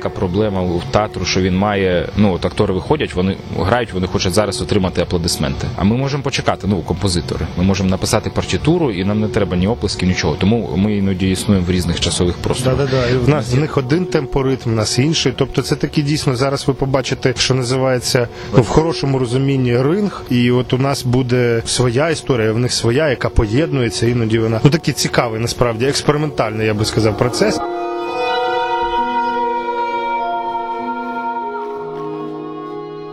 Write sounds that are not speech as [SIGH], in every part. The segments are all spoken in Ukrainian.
Така проблема у театру, що він має. Ну от актори виходять, вони грають, вони хочуть зараз отримати аплодисменти. А ми можемо почекати. Ну, композитори. Ми можемо написати партітуру, і нам не треба ні оплесків, нічого. Тому ми іноді існуємо в різних часових просторах. Да, да, да. І в нас в них один темпоритм, в нас інший. Тобто це такі дійсно зараз ви побачите, що називається ну, в хорошому розумінні ринг. І от у нас буде своя історія, в них своя, яка поєднується. Іноді вона ну такий цікавий, насправді експериментальний, я би сказав, процес.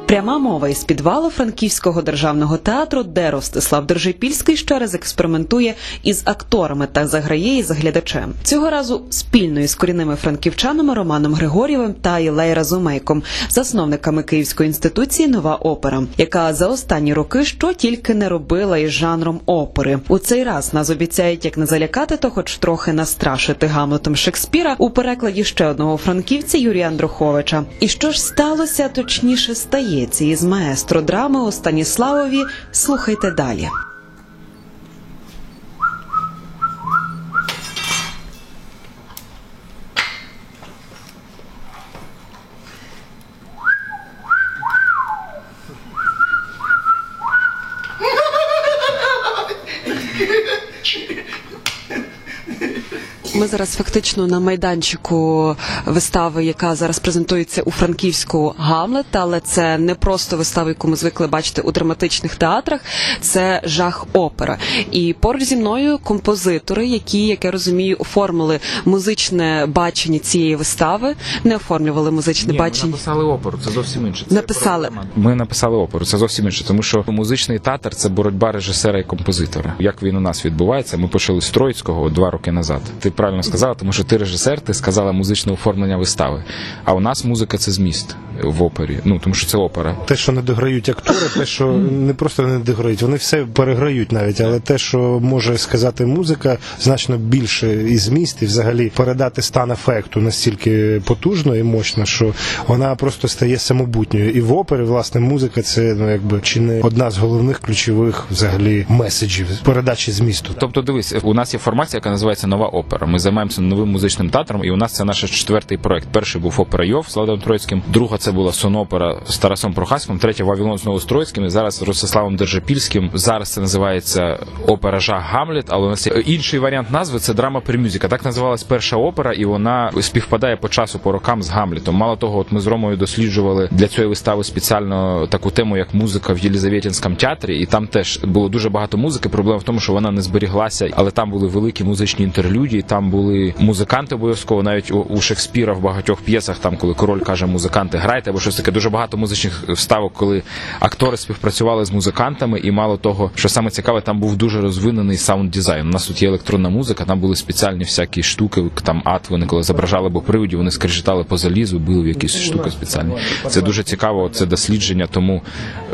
Пряма мова із підвалу Франківського державного театру, де Ростислав Держипільський ще раз експериментує із акторами та заграє із глядачем. Цього разу спільно із корінними франківчанами Романом Григорєвим та Ілей Разумейком, засновниками Київської інституції Нова опера, яка за останні роки що тільки не робила із жанром опери. У цей раз нас обіцяють як не залякати, то хоч трохи настрашити Гамлетом Шекспіра у перекладі ще одного франківця Юрія Андруховича. І що ж сталося, точніше стається із маестро драми у Станіславові. Слухайте далі. Зараз фактично на майданчику вистави, яка зараз презентується у Франківську Гамлет, але це не просто вистава, яку ми звикли бачити у драматичних театрах. Це жах опера. І поруч зі мною композитори, які, як я розумію, оформили музичне бачення цієї вистави, не оформлювали музичне Ні, ми написали оперу, це зовсім інше. Це Написали. Ми написали оперу, це зовсім інше, тому що музичний театр це боротьба режисера і композитора. Як він у нас відбувається, ми почали з Троїцького два роки назад. Ти правильно сказала, тому що ти режисер, ти сказала музичне оформлення вистави. А у нас музика це зміст в опері. Ну тому що це опера. Те, що не дограють актори, те, що не просто не дограють, вони все переграють навіть, але те, що може сказати музика, значно більше і зміст, і взагалі передати стан ефекту настільки потужно і мощно, що вона просто стає самобутньою. І в опері, власне, музика це ну якби чи не одна з головних ключових взагалі меседжів передачі змісту. Тобто, дивись, у нас є формація, яка називається Нова опера. Ми займаємося новим музичним театром, і у нас це наш четвертий проект. Перший був опера Йов з Владимиром Троїцьким, друга це була сонопера з Тарасом Прохаськом, третя Вавилон з Новостроїцьким, і зараз з Ростиславом Держапільським. Зараз це називається опера Жах Гамлет, але у нас є інший варіант назви це драма Примюзіка. Так називалась перша опера, і вона співпадає по часу, по рокам з Гамлетом. Мало того, от ми з Ромою досліджували для цієї вистави спеціально таку тему, як музика в Єлізаветінському театрі, і там теж було дуже багато музики. Проблема в тому, що вона не зберіглася, але там були великі музичні інтерлюдії, там були музиканти обов'язково. Навіть у, Шекспіра в багатьох п'єсах, там коли король каже музиканти, грайте або щось таке. Дуже багато музичних вставок, коли актори співпрацювали з музикантами, і мало того, що саме цікаве, там був дуже розвинений саунд дизайн. У нас тут є електронна музика, там були спеціальні всякі штуки. Там ат вони коли зображали бо привидів, вони скрежетали по залізу, били в якісь штуки спеціальні. Це дуже цікаво. Це дослідження. Тому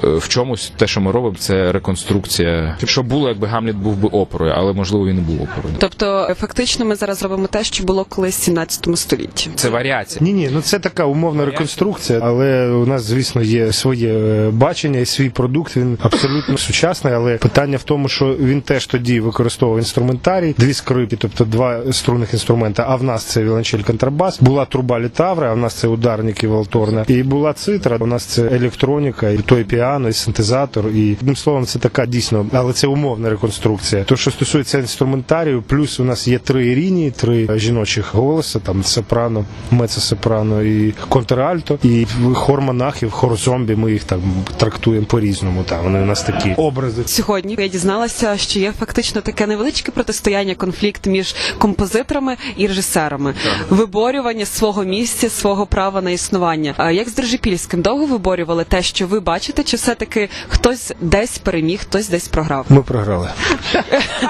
в чомусь те, що ми робимо, це реконструкція. Що було, якби Гамлет був би оперою, але можливо він не був оперою. Тобто, фактично, ми зараз робимо те, що було колись в 17 столітті. Це варіація. Ні, ні, ну це така умовна реконструкція, але у нас, звісно, є своє е, бачення і свій продукт. Він абсолютно сучасний, але питання в тому, що він теж тоді використовував інструментарій, дві скрипки, тобто два струнних інструмента. А в нас це віолончель контрабас, була труба літавра, а в нас це ударник і валторна, і була цитра. У нас це електроніка, і то і піано, і синтезатор. І одним словом, це така дійсно, але це умовна реконструкція. То, що стосується інструментарію, плюс у нас є три лінії, три жіночих голоси, там сопрано, мецо-сопрано і контральто, і хор монахів, хор зомбі. Ми їх так трактуємо по-різному. Та вони у нас такі образи. Сьогодні я дізналася, що є фактично таке невеличке протистояння, конфлікт між композиторами і режисерами, виборювання свого місця, свого права на існування. А як з Держипільським довго виборювали те, що ви бачите, чи все таки хтось десь переміг, хтось десь програв? Ми програли.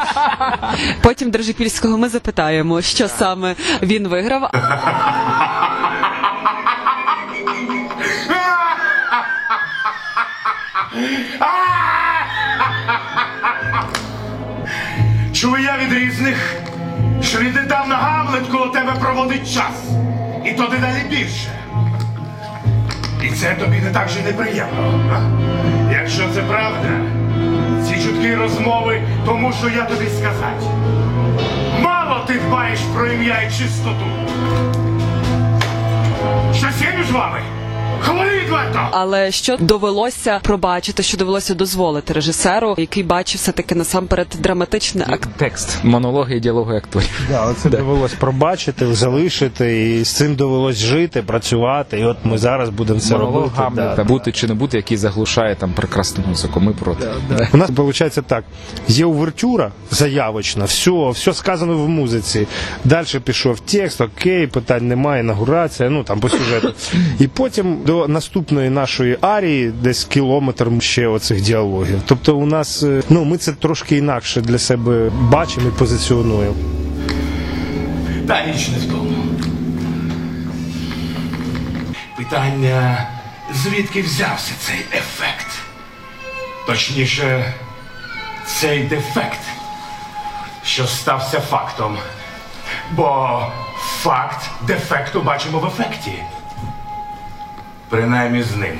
[LAUGHS] Потім Держипільського ми запитаємо, що саме він виграв. Чую я від різних, що віднедавна Гамлет коло тебе проводить час. І то дедалі більше. І це тобі не так же неприємно. а? Якщо це правда. Ці чуткі розмови, тому що я тобі сказати. Мало ти дбаєш про ім'я і чистоту. Що є з вами? Але що довелося пробачити, що довелося дозволити режисеру, який бачив все таки насамперед драматичне акт. Текст, монологи і діалоги акторів. Да, але це довелось пробачити, залишити, і з цим довелось жити, працювати. І от ми зараз будемо це Монолог робити. Гамлета, Да. бути чи не бути, який заглушає там прекрасну музику. Ми проти. У нас виходить так: є увертюра заявочна, все, все сказано в музиці. Далі пішов текст, окей, питань немає, інаугурація, ну там по сюжету. І потім до наступної нашої арії десь кілометр ще оцих діалогів. Тобто, у нас е, ну ми це трошки інакше для себе бачимо і позиціонуємо. Та річ не в тому. Питання, звідки взявся цей ефект? Точніше, цей дефект, що стався фактом. Бо факт дефекту бачимо в ефекті. Принаймні з ним.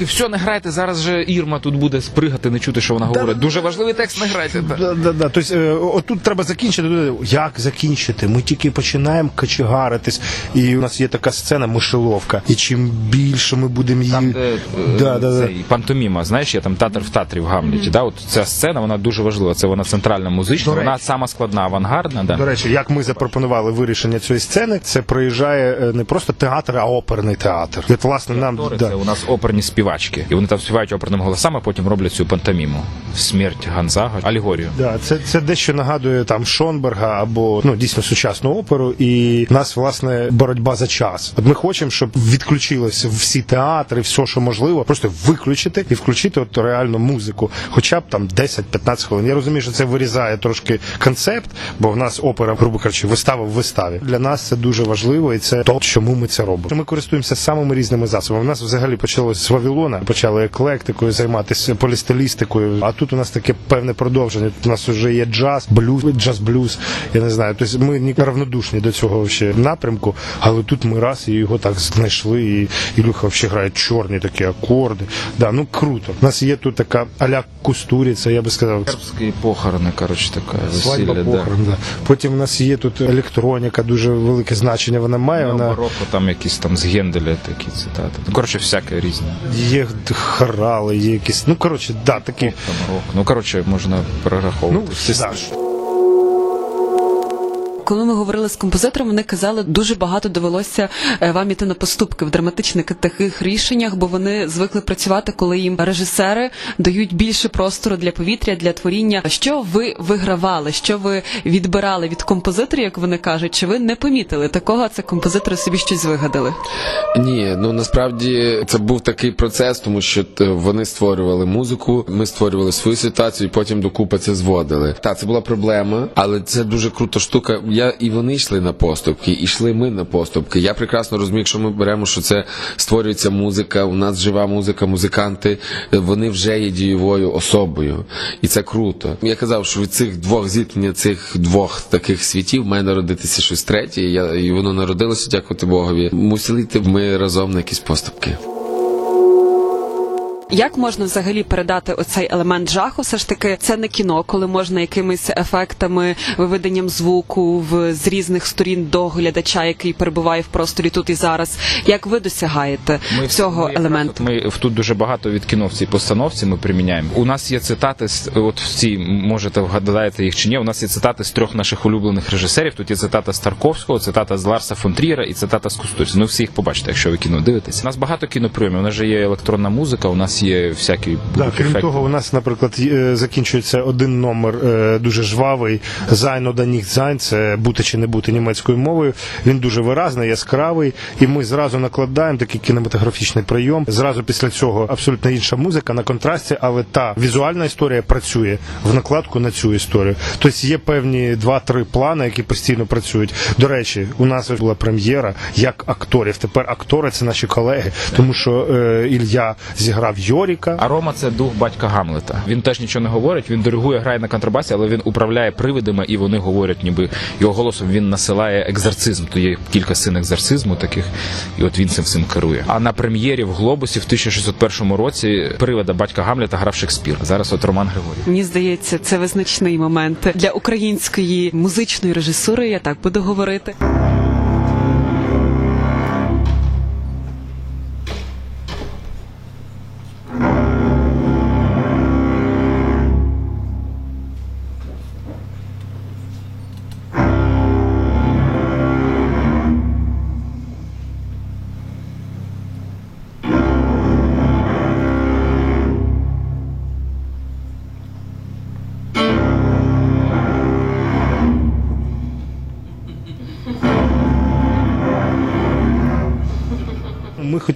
І все, не грайте. Зараз же Ірма тут буде спригати, не чути, що вона говорить. Дуже важливий текст, не грайте. Да, да, да. Тобто, е, отут треба закінчити. Як закінчити? Ми тільки починаємо качегаритись, і у нас є така сцена мишеловка. І чим більше ми будемо її. Там, де е, да, да, да. цей пантоміма, знаєш, є там театр в театрі в Гамлеті. Да? От ця сцена вона дуже важлива. Це вона центральна музична, До вона речі. сама складна, авангардна. Да. До речі, як ми запропонували вирішення цієї сцени, це приїжджає е, не просто театр, а оперний театр. От, власне, нам Актори да. Це у нас оперні співачки. І вони там співають оперними голосами, а потім роблять цю пантоміму. Смерть Ганзага, алегорію. Да, це, це дещо нагадує там Шонберга або ну дійсно сучасну оперу, і нас власне боротьба за час. От ми хочемо, щоб відключилися всі театри, все, що можливо, просто виключити і включити от реальну музику, хоча б там 10-15 хвилин. Я розумію, що це вирізає трошки концепт, бо в нас опера, грубо кажучи, вистава в виставі. Для нас це дуже важливо, і це то, чому ми це робимо. Ми користуємося самими різними засобами. У нас взагалі почалося з Вавилона, почали еклектикою займатися полістилістикою. А тут у нас таке певне продовження. Тут у нас вже є джаз, блюз, джаз-блюз. Я не знаю. Тобто ми не равнодушні до цього ще напрямку, але тут ми раз і його так знайшли. І Ілюха взагалі грає чорні такі акорди. Да, ну круто. У нас є тут така аля кустуріця, я би сказав. Сербські похорони, коротше, така весілля. Да. похорон, да. Потім у нас є тут електроніка, дуже велике значення вона має. Ну, Вона Бароко, там якісь там з Генделя такі цитати. Ну, коротше, всяке різне. Є хорали, є якісь. Ну коротше, да, такі. Там рок. Ну, коротше, можна перераховувати. Ну, да. Коли ми говорили з композитором, вони казали, дуже багато довелося е, вам іти на поступки в драматичних таких рішеннях, бо вони звикли працювати, коли їм режисери дають більше простору для повітря, для творіння. Що ви вигравали? Що ви відбирали від композиторів, як вони кажуть? Чи ви не помітили такого? Це композитори собі щось вигадали? Ні, ну насправді це був такий процес, тому що е, вони створювали музику, ми створювали свою ситуацію, і потім докупи це зводили. Так, це була проблема, але це дуже крута штука. Я і вони йшли на поступки, і йшли ми на поступки. Я прекрасно розумію, якщо ми беремо, що це створюється музика, у нас жива музика, музиканти, вони вже є дієвою особою, і це круто. Я казав, що від цих двох зіткнення цих двох таких світів має народитися щось третє. Я, і воно народилося, дякувати Богові. Мусили йти ми разом на якісь поступки. Як можна взагалі передати оцей елемент жаху? Все ж таки, це не кіно, коли можна якимись ефектами, виведенням звуку в з різних сторін до глядача, який перебуває в просторі тут і зараз. Як ви досягаєте цього якраз елементу? Ми тут дуже багато від кіно в цій постановці ми приміняємо. У нас є цитати от в цій, можете вгадаєте їх чи ні. У нас є цитати з трьох наших улюблених режисерів. Тут є цитата з Тарковського, цитата з Ларса фон Трієра і цитата з Кустурці. Ну всі їх побачите, якщо ви кіно дивитесь. У нас багато кіноприйомів. У нас же є електронна музика, у нас є всякі Да, крім ефекти. того, у нас, наприклад, закінчується один номер е, дуже жвавий «Sein oder nicht sein», це бути чи не бути німецькою мовою. Він дуже виразний, яскравий, і ми зразу накладаємо такий кінематографічний прийом. Зразу після цього абсолютно інша музика на контрасті, але та візуальна історія працює в накладку на цю історію. Тобто є певні два-три плани, які постійно працюють. До речі, у нас була прем'єра як акторів. Тепер актори це наші колеги, тому що е, Ілля зіграв Йоріка. А Рома це дух батька Гамлета. Він теж нічого не говорить. Він диригує, грає на контрабасі, але він управляє привидами, і вони говорять, ніби його голосом він насилає екзорцизм. То є кілька син екзорцизму таких, і от він цим всім керує. А на прем'єрі в Глобусі в 1601 році привида батька Гамлета грав Шекспір. Зараз от Роман Григорій. Мені здається, це визначний момент для української музичної режисури. Я так буду говорити.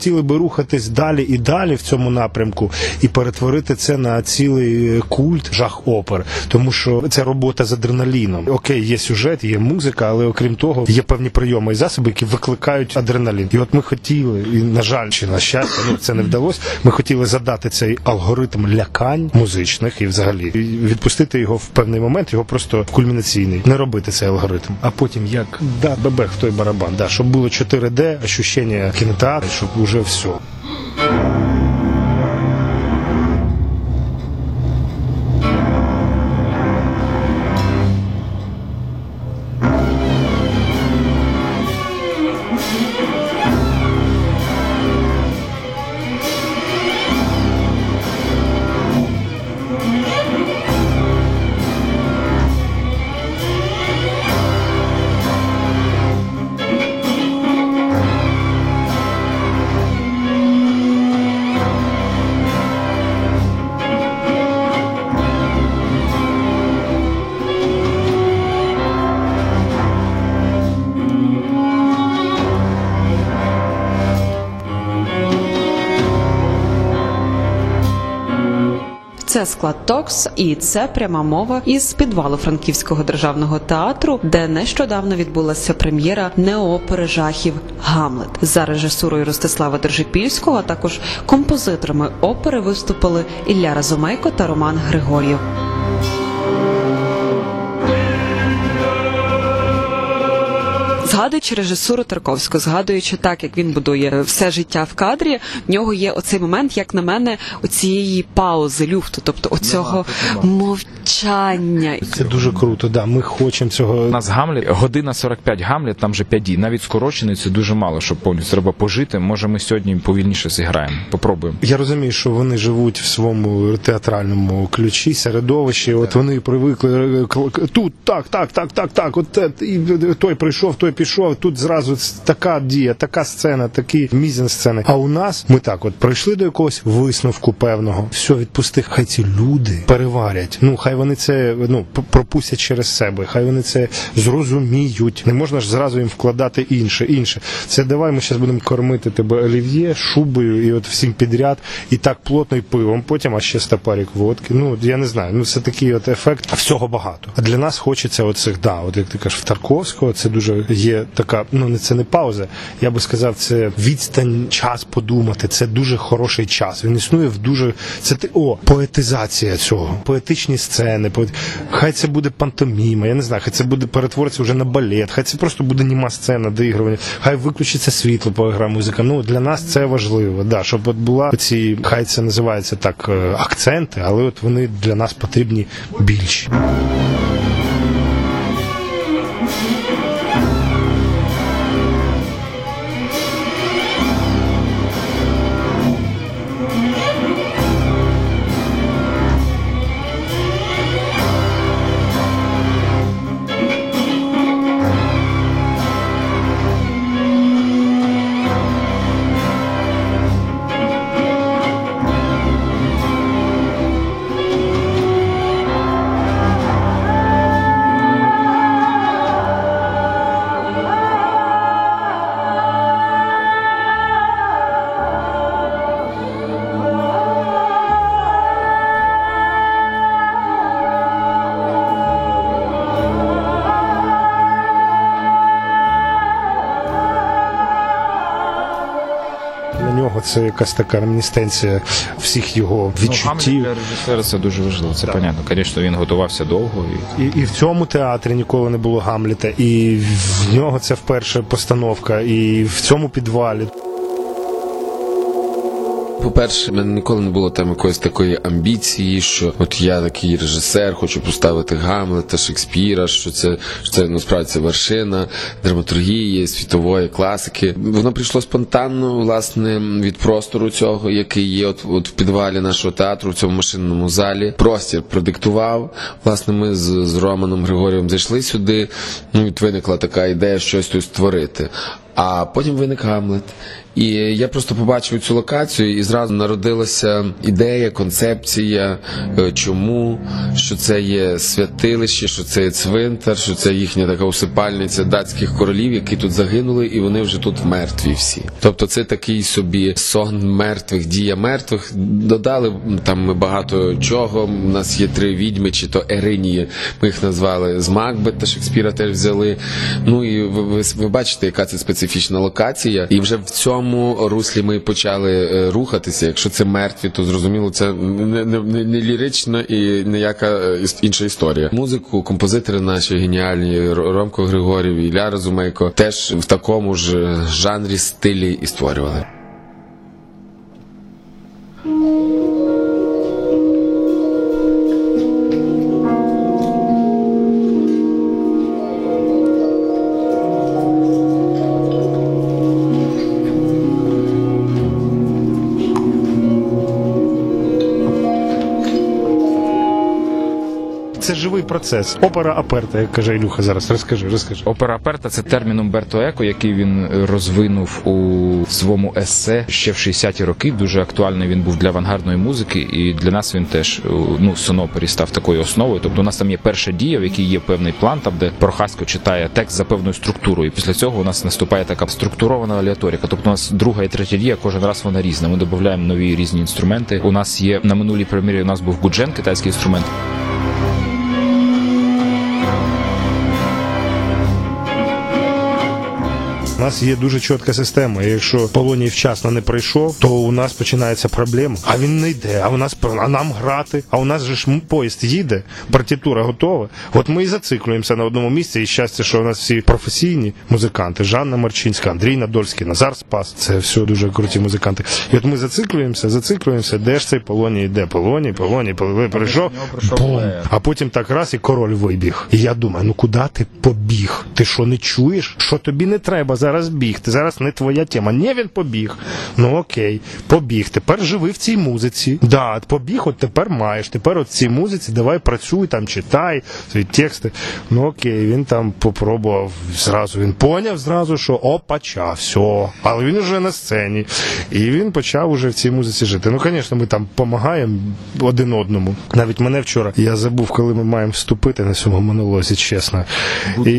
Хотіли би рухатись далі і далі в цьому напрямку і перетворити це на цілий культ жах опер, тому що це робота з адреналіном. Окей, є сюжет, є музика, але окрім того, є певні прийоми і засоби, які викликають адреналін. І от ми хотіли, і на жаль, чи на щастя, ну це не вдалося. Ми хотіли задати цей алгоритм лякань музичних і взагалі і відпустити його в певний момент, його просто кульмінаційний, не робити цей алгоритм. А потім як да бебех в той барабан, да, щоб було 4D, ощущення кінотеатру, щоб уже все. Склад Токс, і це пряма мова із підвалу Франківського державного театру, де нещодавно відбулася прем'єра неопери жахів Гамлет за режисурою Ростислава Держипільського. А також композиторами опери виступили Ілля Разумейко та Роман Григор'єв. Згадуючи режисуру Тарковського, згадуючи так, як він будує все життя в кадрі, в нього є оцей момент, як на мене, оцієї паузи, люфту, тобто оцього мовчання. Це дуже круто. Да, ми хочемо цього. У нас Гамлет, година 45 Гамлет, там же 5 дій. Навіть скорочений це дуже мало, щоб повністю треба пожити. Може, ми сьогодні повільніше зіграємо. Попробуємо. Я розумію, що вони живуть в своєму театральному ключі, середовищі. От вони привикли е, тут так, так, так, так, так. От і той прийшов, той пішов. Тут зразу така дія, така сцена, такі мізен-сцени. А у нас ми так, от прийшли до якогось висновку певного. Все, відпусти, хай ці люди переварять. Ну хай вони це ну пропустять через себе. Хай вони це зрозуміють. Не можна ж зразу їм вкладати інше, інше. Це давай ми зараз будемо кормити тебе олів'є, шубою і от всім підряд, і так плотно і пивом. Потім а ще стопарик водки. Ну я не знаю. Ну це такий от ефект. Всього багато. А для нас хочеться оцих, да, от як ти кажеш, в Тарковського це дуже є така. Ну не це не пауза. Я би сказав, це відстань, час подумати. Це дуже хороший час. Він існує в дуже це ти о поетизація цього, поетичні сцени. Поет... Хай це буде пантоміма. Я не знаю, хай це буде перетворитися вже на балет, хай це просто буде німа сцена, доігрування, хай виключиться світло, поігра музика. Ну для нас це важливо. Да, щоб от була ці, хай це називається так е, акценти, але от вони для нас потрібні більші. Це якась така реміністенція всіх його Ну, відчуттів. Гамлет для режисера це дуже важливо. Це понятно. Звісно, він готувався довго і І, і в цьому театрі ніколи не було Гамліта, і в нього це вперше постановка, і в цьому підвалі. По-перше, в мене ніколи не було там якоїсь такої амбіції, що от я такий режисер, хочу поставити Гамлета, Шекспіра, що це що це насправді це вершина драматургії, світової класики. Воно прийшло спонтанно, власне, від простору цього, який є от, от в підвалі нашого театру, в цьому машинному залі. Простір продиктував. Власне, ми з, з Романом Григорієм зайшли сюди. Ну, і виникла така ідея щось тут створити. А потім виник Гамлет. І я просто побачив цю локацію, і зразу народилася ідея, концепція, е, чому, що це є святилище, що це є цвинтар, що це їхня така усипальниця датських королів, які тут загинули, і вони вже тут мертві всі. Тобто це такий собі сон мертвих, дія мертвих. Додали там ми багато чого. У нас є три відьми, чи то Еринії, ми їх назвали з Макбета, Шекспіра теж взяли. Ну і ви, ви, ви бачите, яка це специфічна локація. І вже в цьому руслі ми почали е, рухатися. Якщо це мертві, то зрозуміло, це не, не, не, не лірична і ніяка е, інша історія. Музику, композитори наші геніальні, Ромко Григорів, і Ілля Розумейко, теж в такому ж е, жанрі стилі і створювали. Це живий процес. Опера аперта, як каже Ілюха зараз. Розкажи, розкажи. Опера Аперта це термін Умберто Еко, який він розвинув у своєму есе ще в 60-ті роки. Дуже актуальний він був для авангардної музики, і для нас він теж ну сонопері став такою основою. Тобто, у нас там є перша дія, в якій є певний план, там де Прохасько читає текст за певною структурою. І після цього у нас наступає така структурована аліаторика. Тобто, у нас друга і третя дія кожен раз вона різна. Ми додаємо нові різні інструменти. У нас є на минулій прем'єрі. У нас був гуджен, китайський інструмент. Нас є дуже чітка система. і Якщо Полоній вчасно не прийшов, то у нас починається проблема. А він не йде, а у нас а нам грати. А у нас же ж поїзд їде, партитура готова. От ми і зациклюємося на одному місці. І щастя, що у нас всі професійні музиканти: Жанна Марчинська, Андрій Надольський, Назар Спас. Це все дуже круті музиканти. І от ми зациклюємося, зациклюємося, де ж цей Полоній йде? Полоній, Полоній, Полоній прийшов. Бум. А потім так раз і король вибіг. І я думаю, ну куди ти побіг? Ти що не чуєш? Що тобі не треба зараз бігти? Зараз не твоя тема. Ні, він побіг. Ну окей, побіг. Тепер живи в цій музиці. Да, побіг, от тепер маєш. Тепер от в цій музиці давай працюй, там читай свої тексти. Ну окей, він там попробував зразу. Він поняв зразу, що опача, все. Але він уже на сцені. І він почав уже в цій музиці жити. Ну, звісно, ми там допомагаємо один одному. Навіть мене вчора я забув, коли ми маємо вступити на цьому монолозі, чесно. І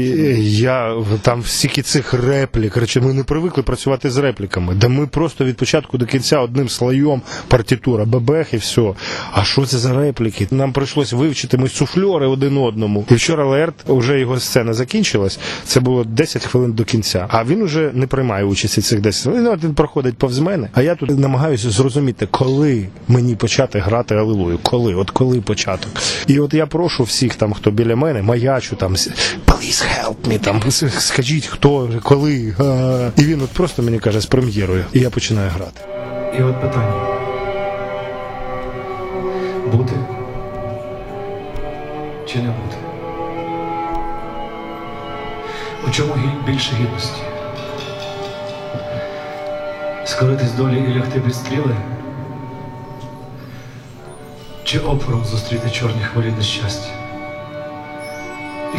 я там стільки цих реплік. Короче, ми не привикли працювати з репліками. Да ми просто від початку до кінця одним слоєм партитура, бебех і все. А що це за репліки? Нам прийшлось вивчити ми суфльори один одному. І вчора Лерт, вже його сцена закінчилась. Це було 10 хвилин до кінця. А він уже не приймає участі цих 10 хвилин. Ну, Він проходить повз мене. А я тут намагаюся зрозуміти, коли мені почати грати Алілую. Коли, от коли початок. І от я прошу всіх там, хто біля мене, маячу там please help me, там скажіть, хто, коли. А. І він от просто мені каже з прем'єрою. І я починаю грати. І от питання. Бути чи не бути? У чому більше гідності? Скоритись долі і лягти під стріли? Чи опором зустріти чорні хвилі нещастя?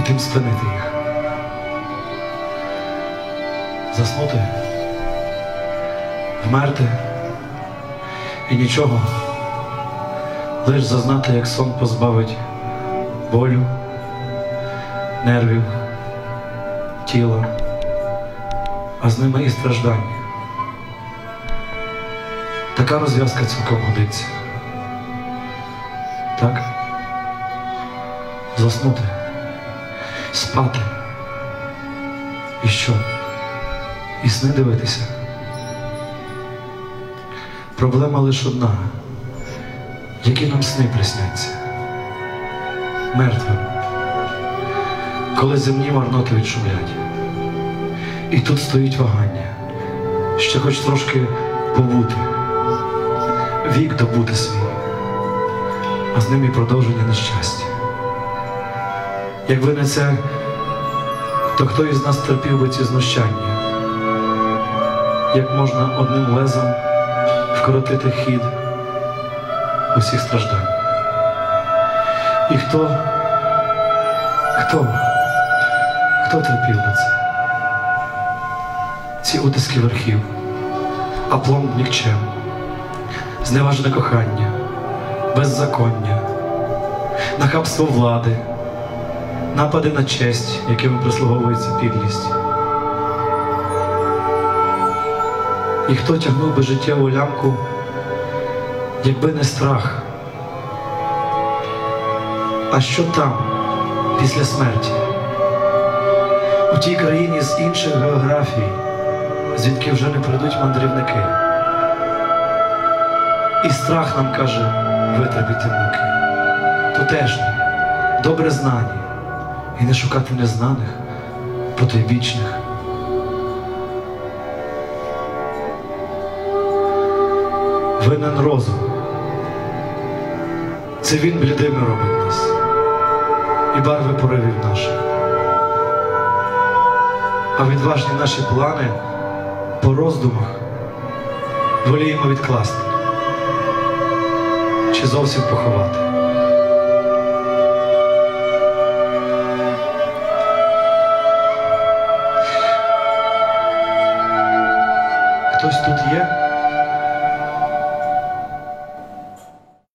Тим спинити їх? Заснути? Вмерти? І нічого, лиш зазнати, як сон позбавить болю, нервів, тіла, а з ними і страждань. Така розв'язка цілком годиться. Так? Заснути, спати. І що? І сни дивитися. Проблема лише одна. Які нам сни присняться? Мертвим. Коли земні марноти відшумлять. І тут стоїть вагання. Ще хоч трошки побути. Вік добути свій, а з ним і продовження нещастя. Якби не це, то хто із нас терпів би ці знущання? Як можна одним лезом вкоротити хід усіх страждань? І хто, хто, хто терпів би це? Ці утиски верхів, апломб нікчем, зневажне кохання, беззаконня, нахабство влади, напади на честь, якими прислуговується підлість. І хто тягнув би життєву лямку, якби не страх? А що там, після смерті? У тій країні з інших географій, звідки вже не прийдуть мандрівники. І страх нам каже витерпіти муки. Тутешні, добре знані, і не шукати незнаних, потойбічних. Винен розум. Це він блідими робить нас і барви поривів наших. А відважні наші плани по роздумах воліємо відкласти чи зовсім поховати. Хтось тут є?